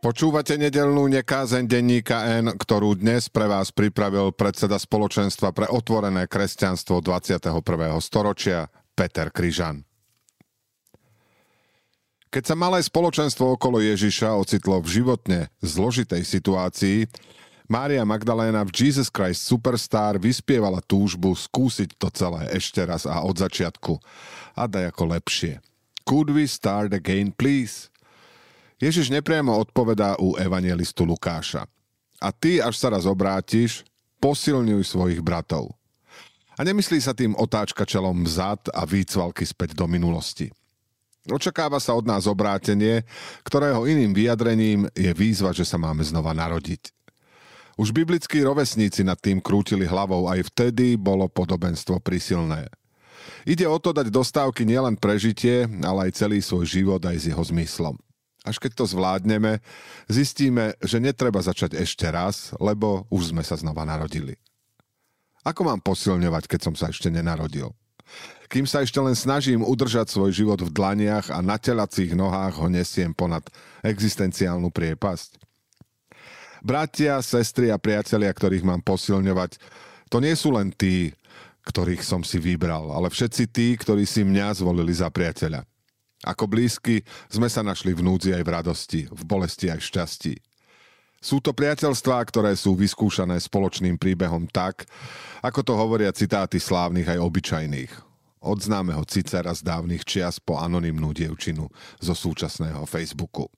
Počúvate nedelnú nekázeň denníka N, ktorú dnes pre vás pripravil predseda spoločenstva pre otvorené kresťanstvo 21. storočia Peter Kryžan. Keď sa malé spoločenstvo okolo Ježiša ocitlo v životne zložitej situácii, Mária Magdaléna v Jesus Christ Superstar vyspievala túžbu skúsiť to celé ešte raz a od začiatku. A daj ako lepšie. Could we start again, please? Ježiš nepriamo odpovedá u evangelistu Lukáša. A ty, až sa raz obrátiš, posilňuj svojich bratov. A nemyslí sa tým otáčka čelom vzad a výcvalky späť do minulosti. Očakáva sa od nás obrátenie, ktorého iným vyjadrením je výzva, že sa máme znova narodiť. Už biblickí rovesníci nad tým krútili hlavou, aj vtedy bolo podobenstvo prisilné. Ide o to dať dostávky nielen prežitie, ale aj celý svoj život aj s jeho zmyslom. Až keď to zvládneme, zistíme, že netreba začať ešte raz, lebo už sme sa znova narodili. Ako mám posilňovať, keď som sa ešte nenarodil? Kým sa ešte len snažím udržať svoj život v dlaniach a na telacích nohách ho nesiem ponad existenciálnu priepasť. Bratia, sestry a priatelia, ktorých mám posilňovať, to nie sú len tí, ktorých som si vybral, ale všetci tí, ktorí si mňa zvolili za priateľa. Ako blízky sme sa našli v núdzi aj v radosti, v bolesti aj v šťastí. Sú to priateľstvá, ktoré sú vyskúšané spoločným príbehom tak, ako to hovoria citáty slávnych aj obyčajných. Od známeho Cicera z dávnych čias po anonymnú dievčinu zo súčasného Facebooku.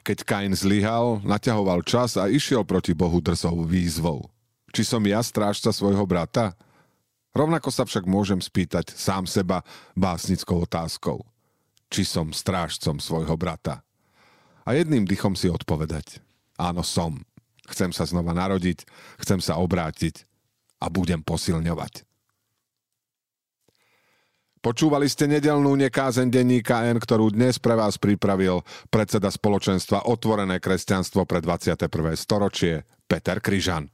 Keď Kain zlyhal, naťahoval čas a išiel proti Bohu drzou výzvou. Či som ja strážca svojho brata? Rovnako sa však môžem spýtať sám seba básnickou otázkou či som strážcom svojho brata. A jedným dychom si odpovedať. Áno, som. Chcem sa znova narodiť, chcem sa obrátiť a budem posilňovať. Počúvali ste nedelnú nekázen denníka N, ktorú dnes pre vás pripravil predseda spoločenstva Otvorené kresťanstvo pre 21. storočie Peter Kryžan.